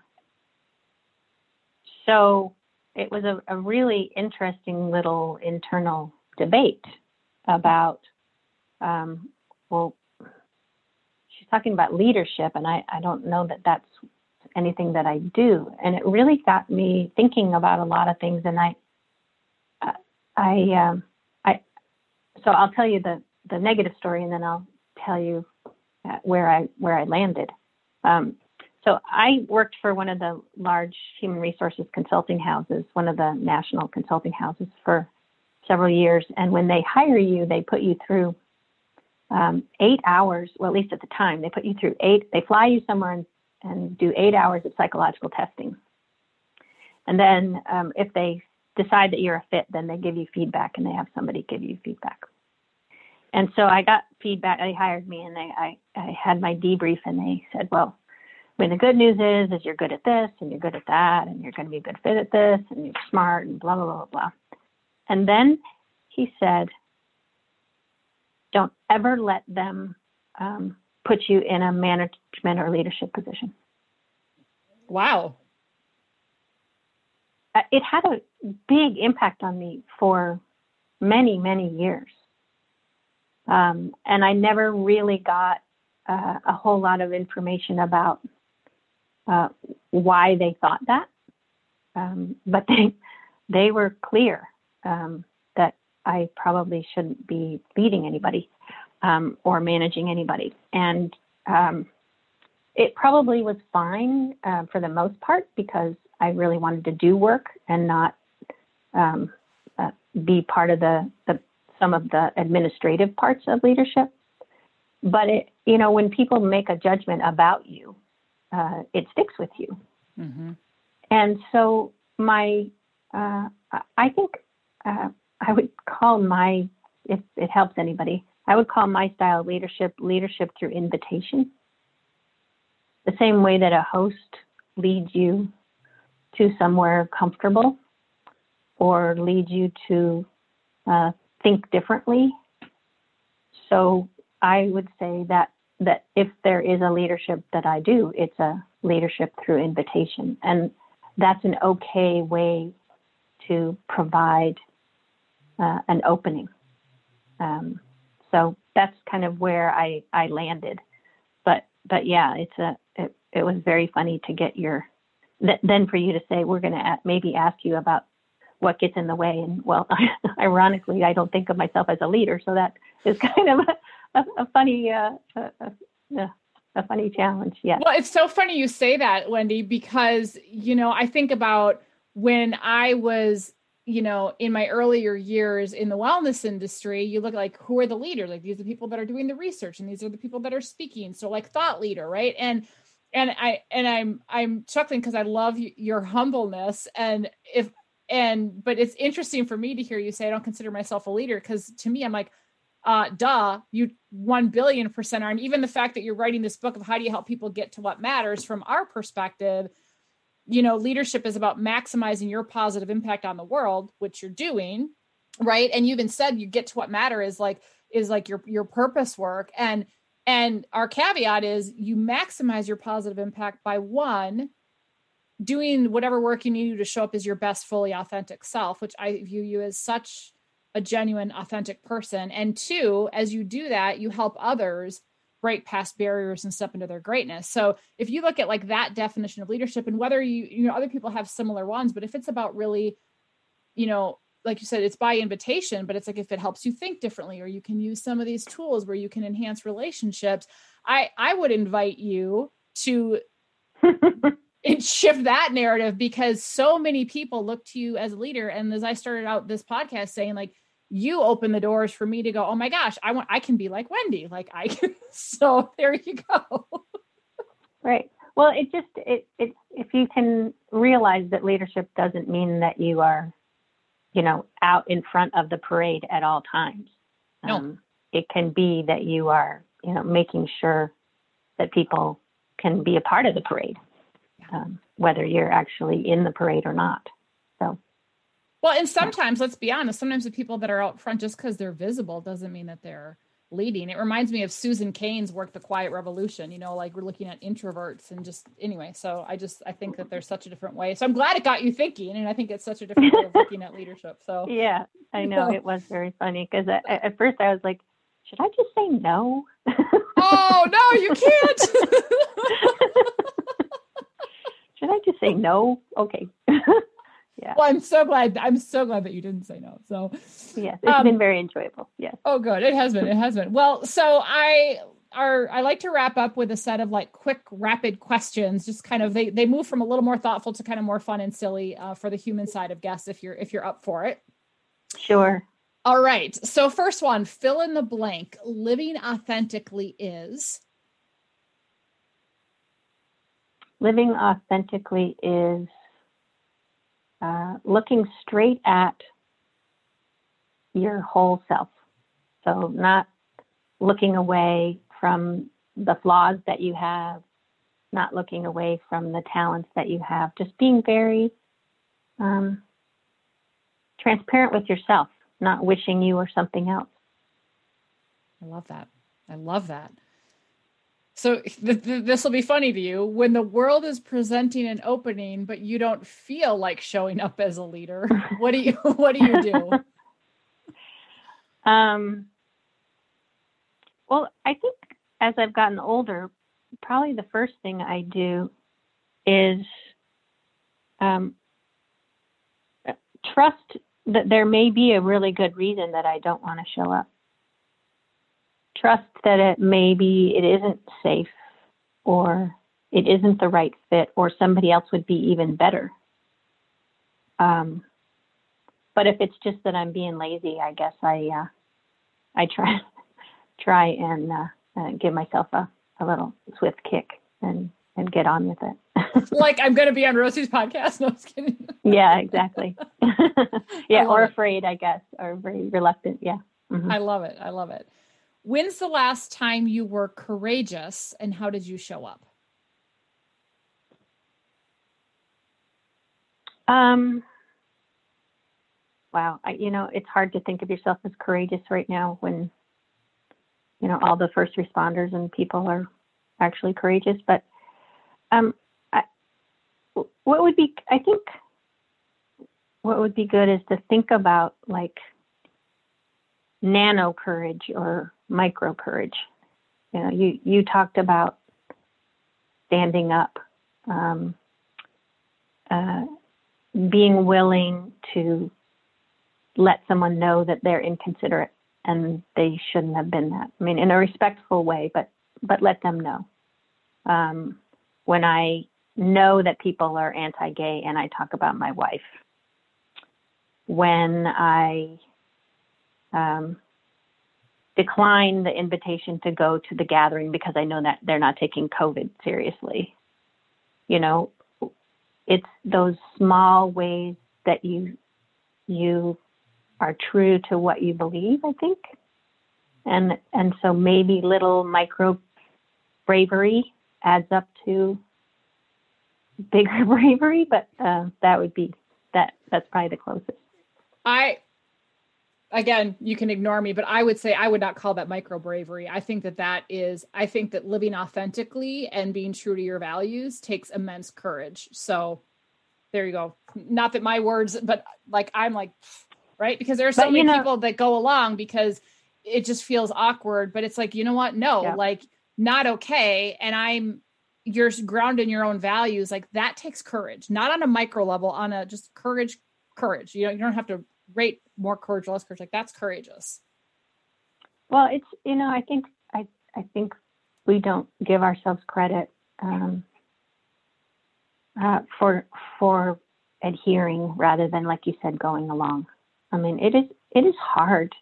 So it was a, a really interesting little internal debate about, um, well, she's talking about leadership, and I, I don't know that that's anything that I do. And it really got me thinking about a lot of things. And I, I, um, so I'll tell you the the negative story, and then I'll tell you uh, where I where I landed. Um, so I worked for one of the large human resources consulting houses, one of the national consulting houses for several years. And when they hire you, they put you through um, eight hours. Well, at least at the time, they put you through eight. They fly you somewhere and, and do eight hours of psychological testing. And then um, if they decide that you're a fit, then they give you feedback and they have somebody give you feedback. And so I got feedback. They hired me and they, I, I had my debrief and they said, well, I mean, the good news is, is you're good at this and you're good at that and you're going to be a good fit at this and you're smart and blah, blah, blah, blah. And then he said, don't ever let them um, put you in a management or leadership position. Wow. Uh, it had a big impact on me for many, many years. Um, and I never really got uh, a whole lot of information about uh, why they thought that. Um, but they, they were clear um, that I probably shouldn't be leading anybody um, or managing anybody. And um, it probably was fine uh, for the most part because I really wanted to do work and not um, uh, be part of the, the some of the administrative parts of leadership. But it, you know, when people make a judgment about you, uh, it sticks with you. Mm-hmm. And so my, uh, I think uh, I would call my, if it helps anybody, I would call my style of leadership leadership through invitation. The same way that a host leads you to somewhere comfortable or leads you to uh, think differently. So I would say that that if there is a leadership that I do, it's a leadership through invitation, and that's an okay way to provide uh, an opening. Um, so that's kind of where I I landed, but but yeah, it's a it, it was very funny to get your then for you to say we're going to maybe ask you about what gets in the way. And well, ironically, I don't think of myself as a leader, so that is kind of a, a, a funny uh, uh, a funny challenge. Yeah. Well, it's so funny you say that, Wendy, because you know I think about when I was you know, in my earlier years in the wellness industry, you look like who are the leaders? Like these are the people that are doing the research and these are the people that are speaking. So like thought leader, right? And and I and I'm I'm chuckling because I love your humbleness and if and but it's interesting for me to hear you say I don't consider myself a leader because to me I'm like uh duh you 1 billion percent are and even the fact that you're writing this book of how do you help people get to what matters from our perspective you know leadership is about maximizing your positive impact on the world which you're doing right? And you even said you get to what matter is like is like your your purpose work. And and our caveat is you maximize your positive impact by one doing whatever work you need to, show up as your best fully authentic self which i view you as such a genuine authentic person and two as you do that you help others break past barriers and step into their greatness. So if you look at like that definition of leadership and whether you you know other people have similar ones, but if it's about really, you know, like you said, it's by invitation, but it's like if it helps you think differently or you can use some of these tools where you can enhance relationships, I I would invite you to shift that narrative because so many people look to you as a leader. And as I started out this podcast saying, like, you open the doors for me to go oh my gosh i want i can be like wendy. Like i can so there you go. Right. Well it just it, it if you can realize that leadership doesn't mean that you are you know out in front of the parade at all times. No. Um, it can be that you are you know making sure that people can be a part of the parade um, whether you're actually in the parade or not so well, and sometimes, let's be honest, sometimes the people that are out front just because they're visible doesn't mean that they're leading. It reminds me of Susan Cain's work, The Quiet Revolution, you know, like we're looking at introverts and just anyway. So I just, I think that there's such a different way. So I'm glad it got you thinking. And I think it's such a different way of looking at leadership. So yeah, I know it was very funny because at first I was like, should I just say no? oh, no, you can't. should I just say no? Okay yeah. Well, I'm so glad. I'm so glad that you didn't say no. So, yes, it's um, been very enjoyable. Yes. Oh, good. It has been. It has been. Well, so I are I like to wrap up with a set of like quick, rapid questions. Just kind of they they move from a little more thoughtful to kind of more fun and silly uh, for the human side of guests. If you're if you're up for it. Sure. All right. So first one, fill in the blank. Living authentically is. Living authentically is uh, looking straight at your whole self. So, not looking away from the flaws that you have, not looking away from the talents that you have, just being very um, transparent with yourself, not wishing you were something else. I love that. I love that. So th- th- this will be funny to you when the world is presenting an opening, but you don't feel like showing up as a leader. What do you What do you do? Um. Well, I think as I've gotten older, probably the first thing I do is um, trust that there may be a really good reason that I don't want to show up trust that it maybe it isn't safe or it isn't the right fit or somebody else would be even better. Um, but if it's just that I'm being lazy, I guess I uh, I try try and uh, uh, give myself a, a little swift kick and and get on with it. like I'm going to be on Rosie's podcast. No, I was kidding. yeah, exactly. yeah, or afraid, I guess, or very reluctant. Yeah. Mm-hmm. I love it. I love it. When's the last time you were courageous and how did you show up? Um, wow, I, you know, it's hard to think of yourself as courageous right now when, you know, all the first responders and people are actually courageous. But um, I, what would be, I think, what would be good is to think about like nano courage or micro courage. You know, you you talked about standing up, um, uh, being willing to let someone know that they're inconsiderate and they shouldn't have been that. I mean, in a respectful way, but but let them know. um, when I know that people are anti-gay and I talk about my wife. When I um, decline the invitation to go to the gathering because I know that they're not taking COVID seriously. You know, it's those small ways that you you are true to what you believe, I think. And and so maybe little micro bravery adds up to bigger bravery, but uh, that would be that that's probably the closest. I again, you can ignore me, but I would say I would not call that micro bravery. I think that that is, I think that living authentically and being true to your values takes immense courage. So there you go. Not that my words, but like I'm like, right? Because there are so but, many know, people that go along because it just feels awkward. But it's like, you know what? No, yeah. like not okay. And I'm you're grounded in your own values. Like that takes courage, not on a micro level, on a just courage, courage. You know, you don't have to rate more courage, less courage. Like that's courageous. Well, it's you know, I think I I think we don't give ourselves credit um, uh, for for adhering rather than like you said going along i mean it is it is hard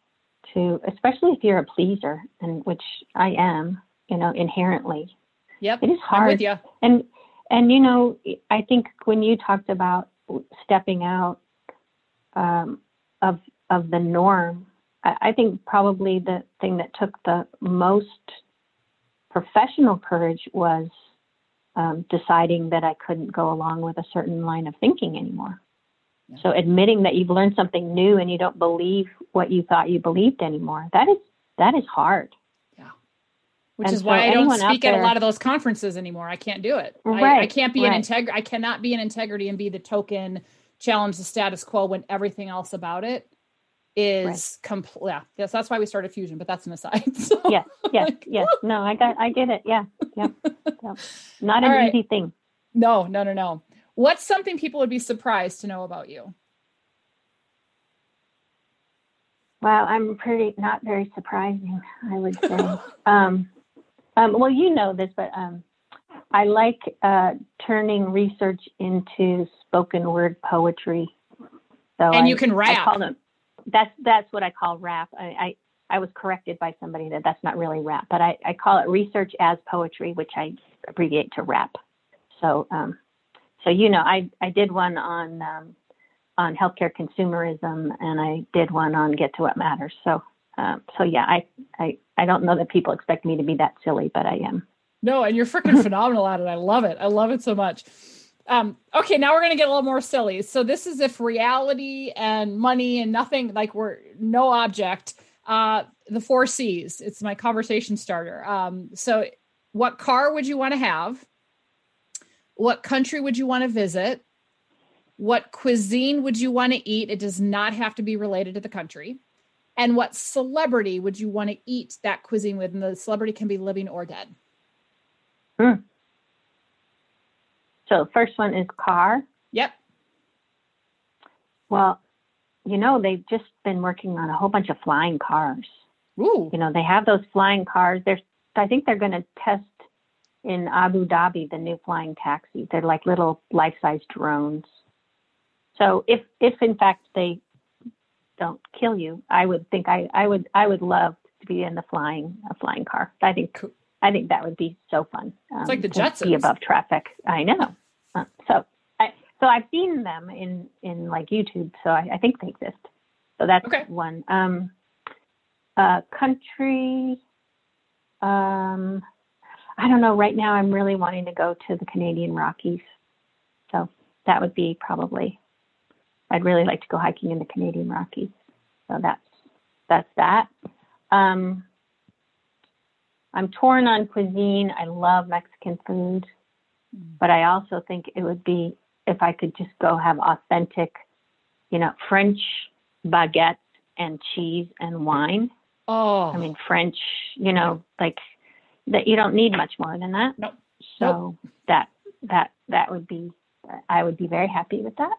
to especially if you're a pleaser and which i am you know inherently yep it is hard I'm with you. and and you know i think when you talked about stepping out um, of of the norm I, I think probably the thing that took the most professional courage was um, deciding that I couldn't go along with a certain line of thinking anymore. Yeah. So admitting that you've learned something new and you don't believe what you thought you believed anymore, that is that is hard. Yeah. Which and is so why I don't speak there, at a lot of those conferences anymore. I can't do it. Right, I, I can't be right. an integrity. I cannot be an integrity and be the token challenge the status quo when everything else about it is right. complete. Yeah, yes, that's why we started Fusion, but that's an aside. So, yes, yes, like, yes. No, I got, I get it. Yeah, yeah. So, not an right. easy thing. No, no, no, no. What's something people would be surprised to know about you? Well, I'm pretty not very surprising, I would say. um, um, well, you know this, but um, I like uh, turning research into spoken word poetry. So and I, you can rap. Them that's that's what I call rap. I, I, I was corrected by somebody that that's not really rap, but I, I call it research as poetry, which I abbreviate to rap. So um, so you know, I I did one on um, on healthcare consumerism, and I did one on get to what matters. So um, so yeah, I, I I don't know that people expect me to be that silly, but I am. No, and you're freaking phenomenal at it. I love it. I love it so much. Um, okay, now we're gonna get a little more silly. So this is if reality and money and nothing like we're no object. Uh, the four C's. It's my conversation starter. Um, so what car would you want to have? What country would you want to visit? What cuisine would you want to eat? It does not have to be related to the country. And what celebrity would you want to eat that cuisine with? And the celebrity can be living or dead. Hmm. So first one is car. Yep. Well, you know, they've just been working on a whole bunch of flying cars. Ooh. You know, they have those flying cars. There's, I think they're going to test in Abu Dhabi the new flying taxis. They're like little life-size drones. So if if in fact they don't kill you, I would think I, I would I would love to be in the flying a flying car. I think I think that would be so fun. Um, it's like the Jetsons. Be above traffic. I know. Uh, so I so I've seen them in in like YouTube. So I, I think they exist. So that's okay. one. Um, uh, country. Um, I don't know. Right now, I'm really wanting to go to the Canadian Rockies. So that would be probably. I'd really like to go hiking in the Canadian Rockies. So that's that's that. Um, I'm torn on cuisine. I love Mexican food, mm. but I also think it would be if I could just go have authentic, you know, French baguettes and cheese and wine. Oh, I mean French, you know, like that. You don't need much more than that. Nope. So nope. that that that would be. I would be very happy with that.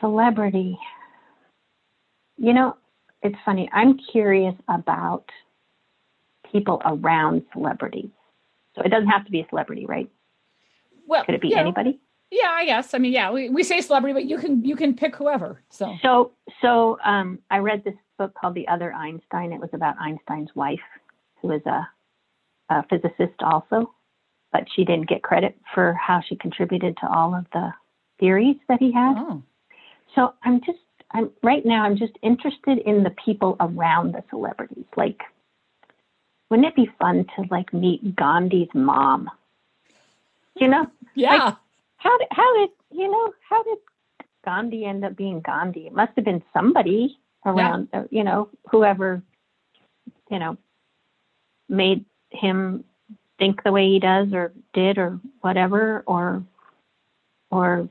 Celebrity. You know, it's funny. I'm curious about people around celebrities. So it doesn't have to be a celebrity, right? Well, Could it be know, anybody? yeah, I guess. I mean, yeah, we, we say celebrity, but you can you can pick whoever. So So, so um, I read this book called The Other Einstein. It was about Einstein's wife, who is a, a physicist also, but she didn't get credit for how she contributed to all of the theories that he had. oh, So I'm just, I'm right now, I'm just interested in the people around the celebrities. Like, wouldn't it be fun to like meet Gandhi's mom? You know, yeah. how did how did you know how did Gandhi end up being Gandhi? It must have been somebody around, uh, you know, whoever, you know, made him think the way he does, or did, or whatever, or, or,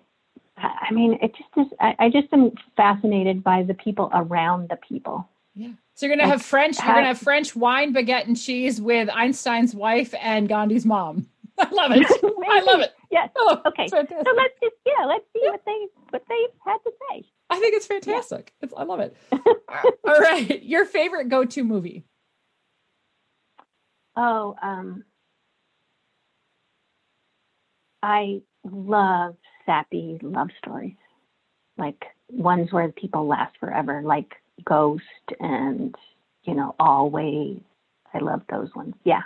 I I mean, it just is. I, I just am fascinated by the people around the people. Yeah. So you're gonna have French. You're gonna have French wine, baguette, and cheese with Einstein's wife and Gandhi's mom. I love it. I love it. Yes. Oh, Okay. So let's just yeah, let's see what they what they had to say. I think it's fantastic. It's, I love it. All right. Your favorite go-to movie? Oh, um, I love sappy love stories, like ones where people last forever, like Ghost and you know Always. I love those ones. Yeah.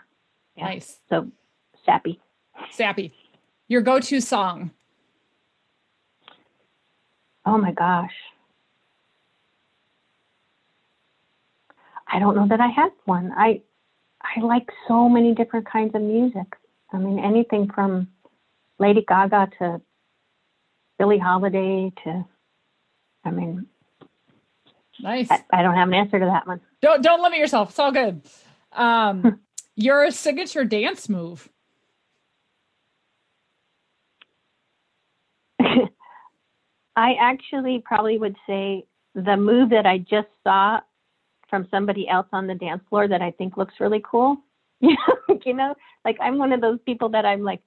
Yeah. Nice. So sappy. Sappy. Your go-to song? Oh my gosh. I don't know that I have one. I I like so many different kinds of music. I mean anything from Lady Gaga to Billie Holiday to I mean Nice. I, I don't have an answer to that one. Don't don't limit yourself. It's all good. Um, your signature dance move? I actually probably would say the move that I just saw from somebody else on the dance floor that I think looks really cool. you know, like I'm one of those people that I'm like,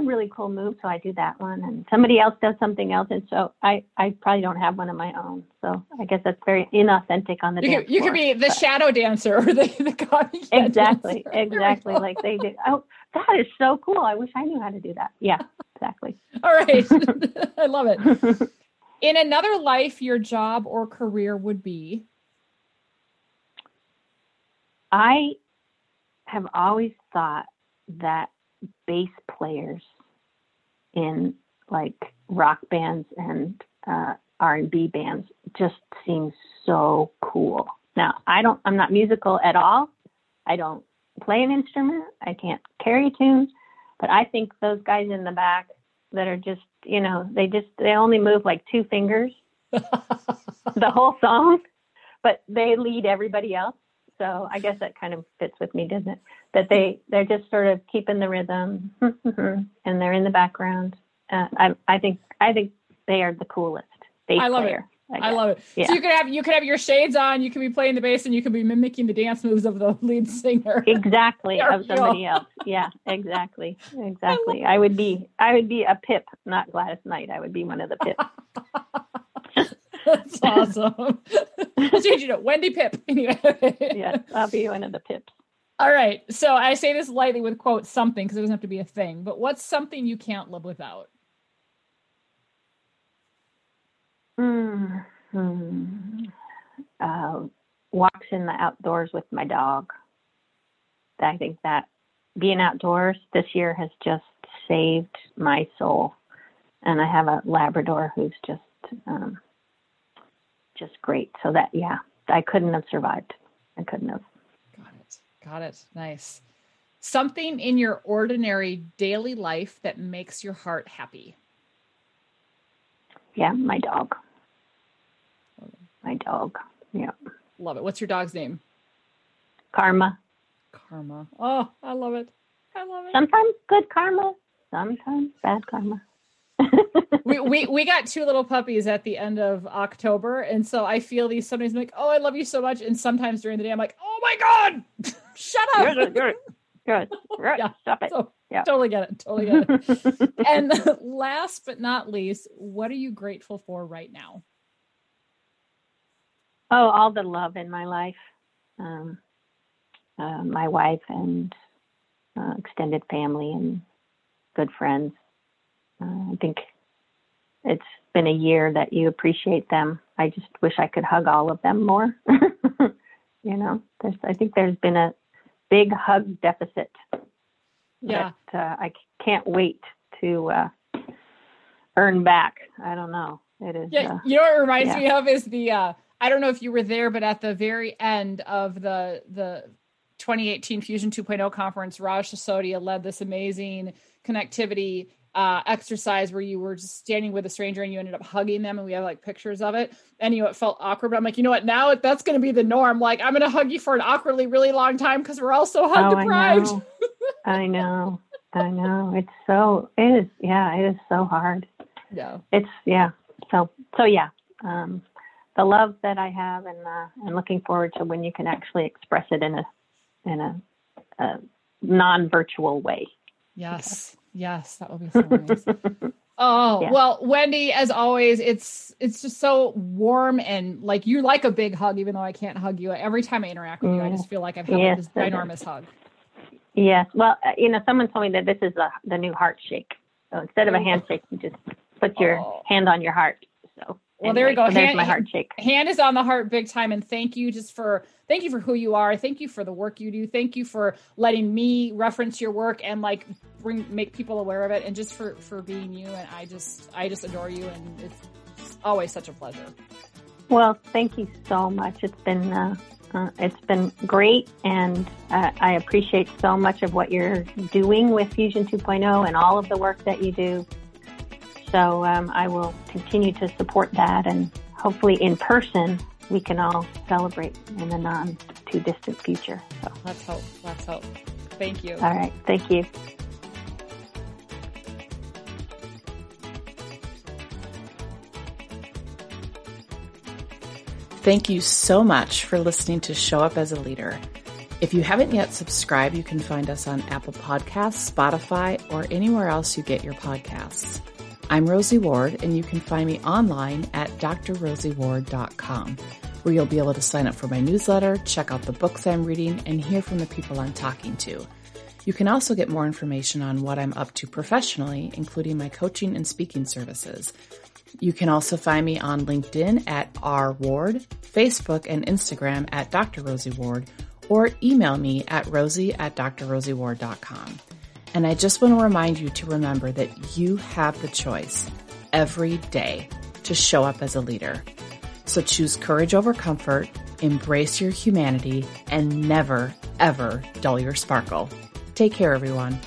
a really cool move, so I do that one, and somebody else does something else, and so I I probably don't have one of my own. So I guess that's very inauthentic on the You dance could, you could be the shadow dancer or the, the exactly dancer. Exactly like they do. Oh, that is so cool! I wish I knew how to do that. Yeah, exactly. All right. I love it. In another life, your job or career would be I have always thought that bass players in like rock bands and uh, R&B bands just seem so cool. Now, I don't I'm not musical at all. I don't play an instrument. I can't carry tunes, but I think those guys in the back that are just, you know, they just they only move like two fingers the whole song, but they lead everybody else. So I guess that kind of fits with me, doesn't it? That they they're just sort of keeping the rhythm, and they're in the background. Uh, I I think I think they are the coolest bass I love it. player. I love it. Yeah. So you could have you could have your shades on, you could be playing the bass, and you could be mimicking the dance moves of the lead singer. exactly of somebody else. Yeah, exactly, exactly. I would be I would be a Pip, not Gladys Knight. I would be one of the Pips. That's awesome. I'll change it to Wendy Pip. Anyway. yes, I'll be one of the Pips. All right. So I say this lightly with quote something because it doesn't have to be a thing, but what's something you can't live without? Hmm. Uh, walks in the outdoors with my dog. I think that being outdoors this year has just saved my soul. And I have a Labrador who's just um, just great. So that yeah, I couldn't have survived. I couldn't have. Got it. Got it. Nice. Something in your ordinary daily life that makes your heart happy. Yeah, my dog. My dog. Yeah. Love it. What's your dog's name? Karma. Karma. Oh, I love it. I love it. Sometimes good karma, sometimes bad karma. We, we we got two little puppies at the end of October, and so I feel these sometimes I'm like, oh, I love you so much, and sometimes during the day I'm like, oh my god, shut up. Good, good, good. Good. Yeah. Stop it. So, Yeah. Totally get it. Totally get it. and last but not least, what are you grateful for right now? Oh, all the love in my life. Um, uh, my wife and uh, extended family and good friends. Uh, I think it's been a year that you appreciate them. I just wish I could hug all of them more. you know, there's, I think there's been a big hug deficit. Yeah. That, uh, I can't wait to uh, earn back. I don't know. It is. Yeah. Uh, you know what it reminds yeah. me of is the, uh, I don't know if you were there, but at the very end of the, the 2018 Fusion 2.0 conference, Raj Sisodia led this amazing connectivity uh, exercise where you were just standing with a stranger and you ended up hugging them and we have like pictures of it and you know it felt awkward but i'm like you know what now that's going to be the norm like i'm going to hug you for an awkwardly really long time because we're all so hug oh, deprived I know. I know. I know. It's so, it is, yeah, it is so hard. yeah It's, yeah. So, so yeah. Um, the love that I have and, uh, and looking forward to when you can actually express it in a, in a, a non-virtual way. yes yes that will be so nice Oh, Yeah. well, Wendy, as always, it's it's just so warm and like you like a big hug, even though I can't hug you. Every time I interact with you, I just feel like I've had Yes, this it is. ginormous hug. Yes. Well, uh, you know, someone told me that this is a, the new heart shake. So instead of a handshake, you just put your Oh. hand on your heart. So Well, there you go. so Hand- my heart shake. Hand is on the heart big time, and thank you just for thank you for who you are. Thank you for the work you do. Thank you for letting me reference your work and like bring make people aware of it, and just for for being you. And I just I just adore you, and it's always such a pleasure. Well, thank you so much. It's been uh, uh, it's been great, and uh, I appreciate so much of what you're doing with Fusion 2.0 and all of the work that you do. So um, I will continue to support that, and hopefully in person we can all celebrate in the non too distant future. So, Let's hope. Let's hope. Thank you. all right, thank you. Thank you so much for listening to Show Up as a Leader. If you haven't yet subscribed, you can find us on Apple Podcasts, Spotify, or anywhere else you get your podcasts. I'm Rosie Ward, and you can find me online at drrosieward.com, where you'll be able to sign up for my newsletter, check out the books I'm reading, and hear from the people I'm talking to. You can also get more information on what I'm up to professionally, including my coaching and speaking services. You can also find me on LinkedIn at R Ward, Facebook and Instagram at Dr. Rosie Ward, or email me at rosie at drrosieward.com. And I just want to remind you to remember that you have the choice every day to show up as a leader. So choose courage over comfort, embrace your humanity, and never, ever dull your sparkle. Take care, everyone.